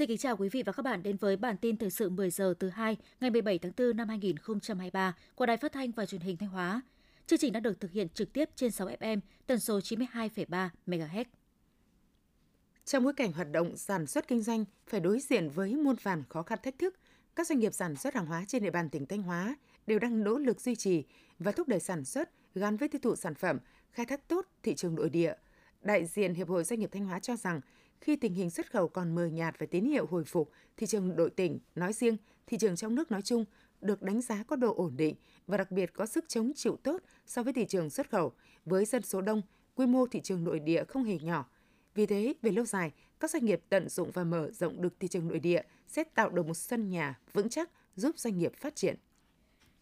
Xin kính chào quý vị và các bạn đến với bản tin thời sự 10 giờ thứ hai ngày 17 tháng 4 năm 2023 của Đài Phát thanh và Truyền hình Thanh Hóa. Chương trình đã được thực hiện trực tiếp trên 6 FM, tần số 92,3 MHz. Trong bối cảnh hoạt động sản xuất kinh doanh phải đối diện với muôn vàn khó khăn thách thức, các doanh nghiệp sản xuất hàng hóa trên địa bàn tỉnh Thanh Hóa đều đang nỗ lực duy trì và thúc đẩy sản xuất gắn với tiêu thụ sản phẩm, khai thác tốt thị trường nội địa. Đại diện Hiệp hội Doanh nghiệp Thanh Hóa cho rằng, khi tình hình xuất khẩu còn mờ nhạt và tín hiệu hồi phục, thị trường nội tỉnh nói riêng, thị trường trong nước nói chung được đánh giá có độ ổn định và đặc biệt có sức chống chịu tốt so với thị trường xuất khẩu. Với dân số đông, quy mô thị trường nội địa không hề nhỏ. Vì thế, về lâu dài, các doanh nghiệp tận dụng và mở rộng được thị trường nội địa sẽ tạo được một sân nhà vững chắc giúp doanh nghiệp phát triển.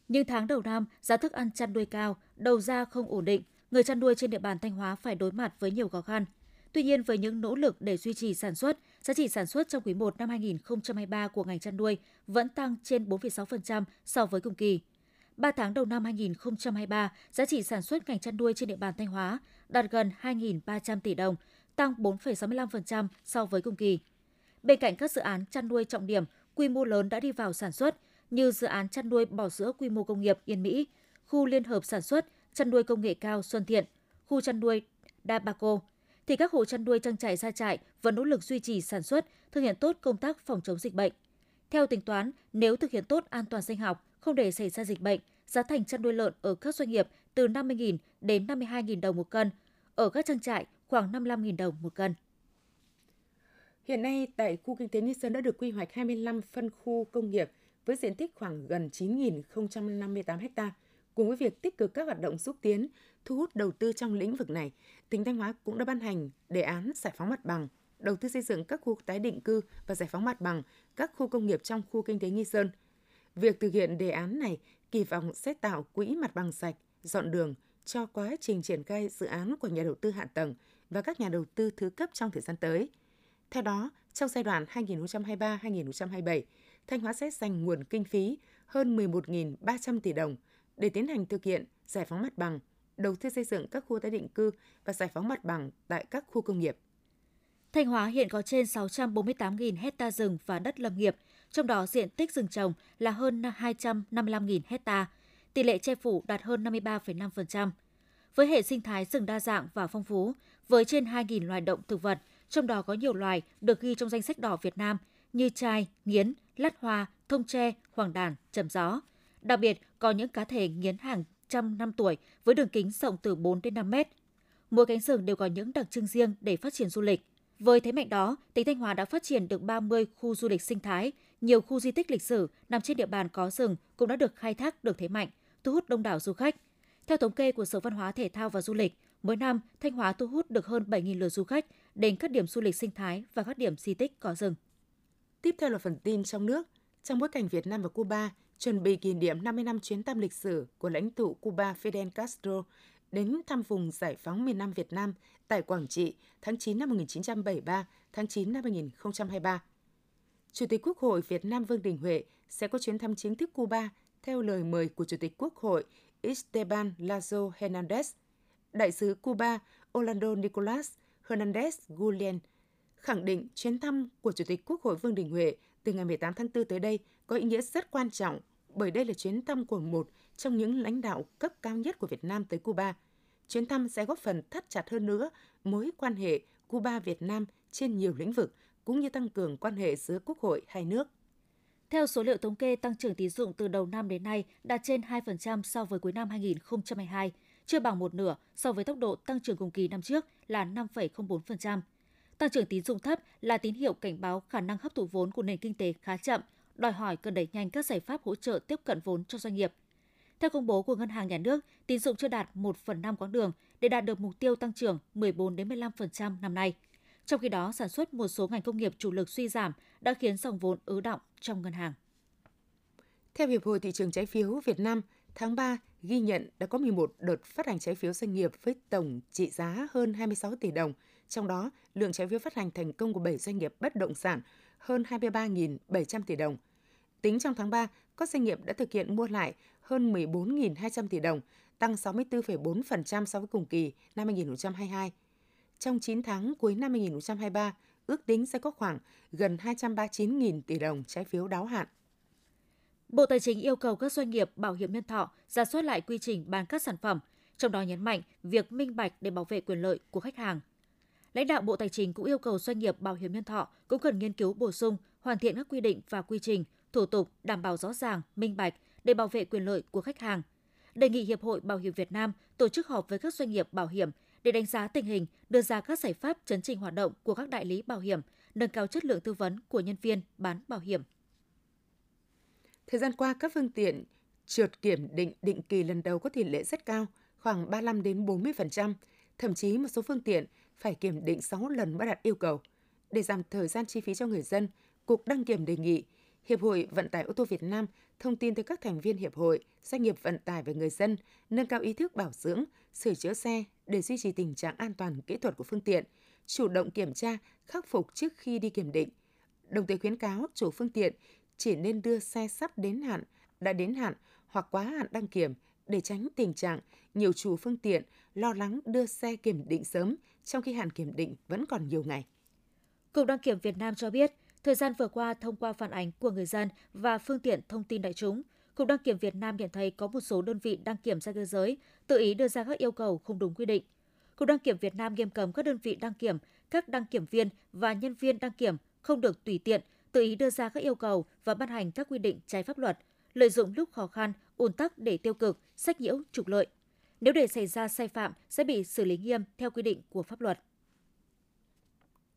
Nhưng tháng đầu năm, giá thức ăn chăn nuôi cao, đầu ra không ổn định, người chăn nuôi trên địa bàn Thanh Hóa phải đối mặt với nhiều khó khăn. Tuy nhiên, với những nỗ lực để duy trì sản xuất, giá trị sản xuất trong quý 1 năm 2023 của ngành chăn nuôi vẫn tăng trên 4,6% so với cùng kỳ. 3 tháng đầu năm 2023, giá trị sản xuất ngành chăn nuôi trên địa bàn Thanh Hóa đạt gần 2.300 tỷ đồng, tăng 4,65% so với cùng kỳ. Bên cạnh các dự án chăn nuôi trọng điểm, quy mô lớn đã đi vào sản xuất như dự án chăn nuôi bò sữa quy mô công nghiệp Yên Mỹ, khu liên hợp sản xuất chăn nuôi công nghệ cao Xuân Thiện, khu chăn nuôi Dabaco, thì các hộ chăn nuôi trang trại gia trại vẫn nỗ lực duy trì sản xuất, thực hiện tốt công tác phòng chống dịch bệnh. Theo tính toán, nếu thực hiện tốt an toàn sinh học, không để xảy ra dịch bệnh, giá thành chăn nuôi lợn ở các doanh nghiệp từ 50.000 đến 52.000 đồng một cân, ở các trang trại khoảng 55.000 đồng một cân. Hiện nay, tại khu kinh tế Nghi Sơn đã được quy hoạch 25 phân khu công nghiệp với diện tích khoảng gần 9.058 ha. Cùng với việc tích cực các hoạt động xúc tiến, thu hút đầu tư trong lĩnh vực này, tỉnh Thanh Hóa cũng đã ban hành đề án giải phóng mặt bằng, đầu tư xây dựng các khu tái định cư và giải phóng mặt bằng các khu công nghiệp trong khu kinh tế Nghi Sơn. Việc thực hiện đề án này kỳ vọng sẽ tạo quỹ mặt bằng sạch, dọn đường cho quá trình triển khai dự án của nhà đầu tư hạ tầng và các nhà đầu tư thứ cấp trong thời gian tới. Theo đó, trong giai đoạn 2023-2027, Thanh Hóa sẽ dành nguồn kinh phí hơn 11.300 tỷ đồng để tiến hành thực hiện giải phóng mặt bằng, đầu tư xây dựng các khu tái định cư và giải phóng mặt bằng tại các khu công nghiệp. Thanh Hóa hiện có trên 648.000 hecta rừng và đất lâm nghiệp, trong đó diện tích rừng trồng là hơn 255.000 hecta, tỷ lệ che phủ đạt hơn 53,5%. Với hệ sinh thái rừng đa dạng và phong phú, với trên 2.000 loài động thực vật, trong đó có nhiều loài được ghi trong danh sách đỏ Việt Nam như chai, nghiến, lát hoa, thông tre, hoàng đàn, trầm gió. Đặc biệt, có những cá thể nghiến hàng trăm năm tuổi với đường kính rộng từ 4 đến 5 mét. Mỗi cánh rừng đều có những đặc trưng riêng để phát triển du lịch. Với thế mạnh đó, tỉnh Thanh Hóa đã phát triển được 30 khu du lịch sinh thái, nhiều khu di tích lịch sử nằm trên địa bàn có rừng cũng đã được khai thác được thế mạnh, thu hút đông đảo du khách. Theo thống kê của Sở Văn hóa Thể thao và Du lịch, mỗi năm Thanh Hóa thu hút được hơn 7.000 lượt du khách đến các điểm du lịch sinh thái và các điểm di tích có rừng. Tiếp theo là phần tin trong nước. Trong bối cảnh Việt Nam và Cuba chuẩn bị kỷ niệm 50 năm chuyến thăm lịch sử của lãnh tụ Cuba Fidel Castro đến thăm vùng giải phóng miền Nam Việt Nam tại Quảng Trị tháng 9 năm 1973, tháng 9 năm 2023. Chủ tịch Quốc hội Việt Nam Vương Đình Huệ sẽ có chuyến thăm chính thức Cuba theo lời mời của Chủ tịch Quốc hội Esteban Lazo Hernandez. Đại sứ Cuba Orlando Nicolas Hernandez Gulen khẳng định chuyến thăm của Chủ tịch Quốc hội Vương Đình Huệ từ ngày 18 tháng 4 tới đây có ý nghĩa rất quan trọng bởi đây là chuyến thăm của một trong những lãnh đạo cấp cao nhất của Việt Nam tới Cuba. Chuyến thăm sẽ góp phần thắt chặt hơn nữa mối quan hệ Cuba-Việt Nam trên nhiều lĩnh vực, cũng như tăng cường quan hệ giữa quốc hội hai nước. Theo số liệu thống kê, tăng trưởng tín dụng từ đầu năm đến nay đạt trên 2% so với cuối năm 2022, chưa bằng một nửa so với tốc độ tăng trưởng cùng kỳ năm trước là 5,04%. Tăng trưởng tín dụng thấp là tín hiệu cảnh báo khả năng hấp thụ vốn của nền kinh tế khá chậm, đòi hỏi cần đẩy nhanh các giải pháp hỗ trợ tiếp cận vốn cho doanh nghiệp. Theo công bố của Ngân hàng Nhà nước, tín dụng chưa đạt 1 phần 5 quãng đường để đạt được mục tiêu tăng trưởng 14 đến 15% năm nay. Trong khi đó, sản xuất một số ngành công nghiệp chủ lực suy giảm đã khiến dòng vốn ứ động trong ngân hàng. Theo Hiệp hội Thị trường Trái phiếu Việt Nam, tháng 3 ghi nhận đã có 11 đợt phát hành trái phiếu doanh nghiệp với tổng trị giá hơn 26 tỷ đồng. Trong đó, lượng trái phiếu phát hành thành công của 7 doanh nghiệp bất động sản hơn 23.700 tỷ đồng. Tính trong tháng 3, các doanh nghiệp đã thực hiện mua lại hơn 14.200 tỷ đồng, tăng 64,4% so với cùng kỳ năm 2022. Trong 9 tháng cuối năm 2023, ước tính sẽ có khoảng gần 239.000 tỷ đồng trái phiếu đáo hạn. Bộ Tài chính yêu cầu các doanh nghiệp bảo hiểm nhân thọ ra soát lại quy trình bán các sản phẩm, trong đó nhấn mạnh việc minh bạch để bảo vệ quyền lợi của khách hàng. Lãnh đạo Bộ Tài chính cũng yêu cầu doanh nghiệp bảo hiểm nhân thọ cũng cần nghiên cứu bổ sung, hoàn thiện các quy định và quy trình, thủ tục đảm bảo rõ ràng, minh bạch để bảo vệ quyền lợi của khách hàng. Đề nghị Hiệp hội Bảo hiểm Việt Nam tổ chức họp với các doanh nghiệp bảo hiểm để đánh giá tình hình, đưa ra các giải pháp chấn chỉnh hoạt động của các đại lý bảo hiểm, nâng cao chất lượng tư vấn của nhân viên bán bảo hiểm. Thời gian qua, các phương tiện trượt kiểm định định kỳ lần đầu có tỷ lệ rất cao, khoảng 35 đến 40%, thậm chí một số phương tiện phải kiểm định 6 lần mới đạt yêu cầu. Để giảm thời gian chi phí cho người dân, Cục Đăng kiểm đề nghị Hiệp hội Vận tải ô tô Việt Nam thông tin tới các thành viên hiệp hội, doanh nghiệp vận tải và người dân nâng cao ý thức bảo dưỡng, sửa chữa xe để duy trì tình trạng an toàn kỹ thuật của phương tiện, chủ động kiểm tra, khắc phục trước khi đi kiểm định. Đồng thời khuyến cáo chủ phương tiện chỉ nên đưa xe sắp đến hạn, đã đến hạn hoặc quá hạn đăng kiểm để tránh tình trạng nhiều chủ phương tiện lo lắng đưa xe kiểm định sớm trong khi hạn kiểm định vẫn còn nhiều ngày. Cục đăng kiểm Việt Nam cho biết, thời gian vừa qua thông qua phản ánh của người dân và phương tiện thông tin đại chúng, Cục đăng kiểm Việt Nam nhận thấy có một số đơn vị đăng kiểm xe cơ giới tự ý đưa ra các yêu cầu không đúng quy định. Cục đăng kiểm Việt Nam nghiêm cấm các đơn vị đăng kiểm, các đăng kiểm viên và nhân viên đăng kiểm không được tùy tiện tự ý đưa ra các yêu cầu và ban hành các quy định trái pháp luật, lợi dụng lúc khó khăn, ùn tắc để tiêu cực, sách nhiễu, trục lợi. Nếu để xảy ra sai phạm sẽ bị xử lý nghiêm theo quy định của pháp luật.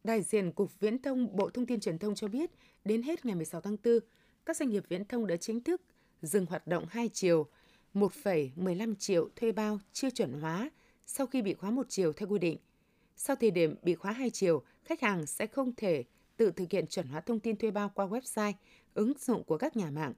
Đại diện Cục Viễn thông Bộ Thông tin Truyền thông cho biết, đến hết ngày 16 tháng 4, các doanh nghiệp viễn thông đã chính thức dừng hoạt động hai chiều, 1,15 triệu thuê bao chưa chuẩn hóa sau khi bị khóa một chiều theo quy định. Sau thời điểm bị khóa hai chiều, khách hàng sẽ không thể tự thực hiện chuẩn hóa thông tin thuê bao qua website, ứng dụng của các nhà mạng.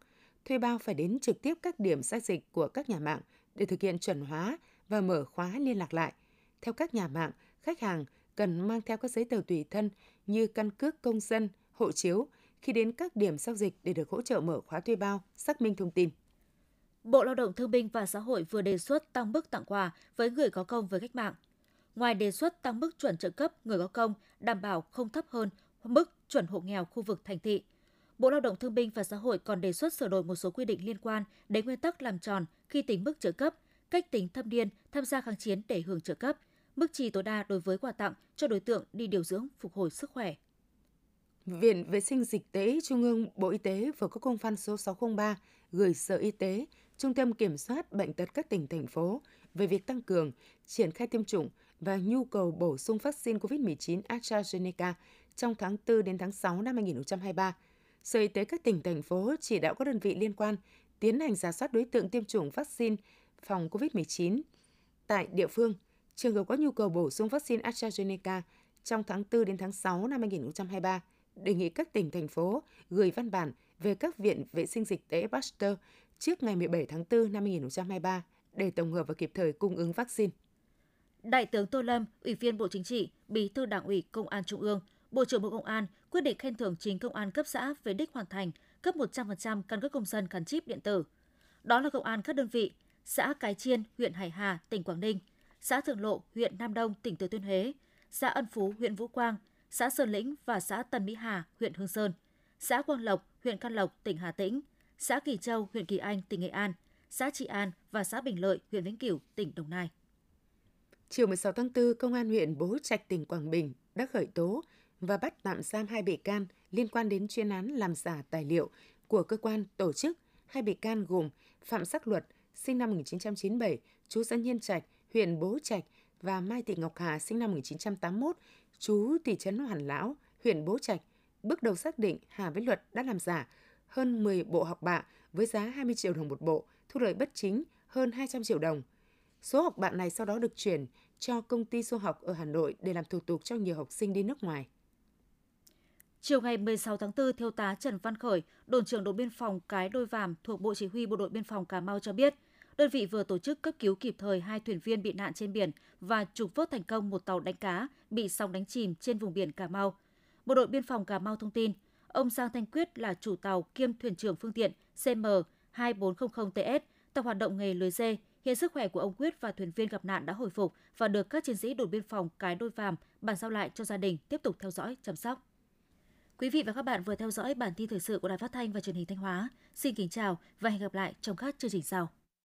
Thuê bao phải đến trực tiếp các điểm giao dịch của các nhà mạng để thực hiện chuẩn hóa và mở khóa liên lạc lại. Theo các nhà mạng, khách hàng cần mang theo các giấy tờ tùy thân như căn cước công dân, hộ chiếu khi đến các điểm giao dịch để được hỗ trợ mở khóa thuê bao, xác minh thông tin. Bộ Lao động Thương binh và Xã hội vừa đề xuất tăng mức tặng quà với người có công với cách mạng. Ngoài đề xuất tăng mức chuẩn trợ cấp người có công đảm bảo không thấp hơn mức chuẩn hộ nghèo khu vực thành thị, Bộ Lao động Thương binh và Xã hội còn đề xuất sửa đổi một số quy định liên quan đến nguyên tắc làm tròn khi tính mức trợ cấp, cách tính thâm niên tham gia kháng chiến để hưởng trợ cấp, mức chi tối đa đối với quà tặng cho đối tượng đi điều dưỡng phục hồi sức khỏe. Viện Vệ sinh Dịch tễ Trung ương Bộ Y tế vừa có công văn số 603 gửi Sở Y tế, Trung tâm Kiểm soát Bệnh tật các tỉnh, thành phố về việc tăng cường, triển khai tiêm chủng và nhu cầu bổ sung vaccine COVID-19 AstraZeneca trong tháng 4 đến tháng 6 năm 2023. Sở Y tế các tỉnh, thành phố chỉ đạo các đơn vị liên quan tiến hành giả soát đối tượng tiêm chủng vaccine phòng COVID-19 tại địa phương. Trường hợp có nhu cầu bổ sung vaccine AstraZeneca trong tháng 4 đến tháng 6 năm 2023, đề nghị các tỉnh, thành phố gửi văn bản về các viện vệ sinh dịch tễ Pasteur trước ngày 17 tháng 4 năm 2023 để tổng hợp và kịp thời cung ứng vaccine. Đại tướng Tô Lâm, Ủy viên Bộ Chính trị, Bí thư Đảng ủy Công an Trung ương, Bộ trưởng Bộ Công an quyết định khen thưởng chính công an cấp xã về đích hoàn thành cấp 100% căn cước công dân gắn chip điện tử. Đó là công an các đơn vị xã Cái Chiên, huyện Hải Hà, tỉnh Quảng Ninh, xã Thượng Lộ, huyện Nam Đông, tỉnh Thừa Thiên Huế, xã Ân Phú, huyện Vũ Quang, xã Sơn Lĩnh và xã Tân Mỹ Hà, huyện Hương Sơn, xã Quang Lộc, huyện Can Lộc, tỉnh Hà Tĩnh, xã Kỳ Châu, huyện Kỳ Anh, tỉnh Nghệ An, xã Trị An và xã Bình Lợi, huyện Vĩnh Cửu, tỉnh Đồng Nai. Chiều 16 tháng 4, Công an huyện Bố Trạch, tỉnh Quảng Bình đã khởi tố và bắt tạm giam hai bị can liên quan đến chuyên án làm giả tài liệu của cơ quan tổ chức. Hai bị can gồm Phạm Sắc Luật, sinh năm 1997, chú xã Nhân Trạch, huyện Bố Trạch và Mai Thị Ngọc Hà, sinh năm 1981, chú thị trấn Hoàn Lão, huyện Bố Trạch. Bước đầu xác định Hà với Luật đã làm giả hơn 10 bộ học bạ với giá 20 triệu đồng một bộ, thu lợi bất chính hơn 200 triệu đồng. Số học bạ này sau đó được chuyển cho công ty du học ở Hà Nội để làm thủ tục cho nhiều học sinh đi nước ngoài. Chiều ngày 16 tháng 4, Thiếu tá Trần Văn Khởi, đồn trưởng đồn biên phòng Cái Đôi Vàm thuộc Bộ Chỉ huy Bộ đội Biên phòng Cà Mau cho biết, đơn vị vừa tổ chức cấp cứu kịp thời hai thuyền viên bị nạn trên biển và trục vớt thành công một tàu đánh cá bị sóng đánh chìm trên vùng biển Cà Mau. Bộ đội Biên phòng Cà Mau thông tin, ông Giang Thanh Quyết là chủ tàu kiêm thuyền trưởng phương tiện CM 2400TS, tàu hoạt động nghề lưới dê, Hiện sức khỏe của ông Quyết và thuyền viên gặp nạn đã hồi phục và được các chiến sĩ đồn biên phòng Cái Đôi Vàm bàn giao lại cho gia đình tiếp tục theo dõi, chăm sóc. Quý vị và các bạn vừa theo dõi bản tin thời sự của Đài Phát thanh và Truyền hình Thanh Hóa. Xin kính chào và hẹn gặp lại trong các chương trình sau.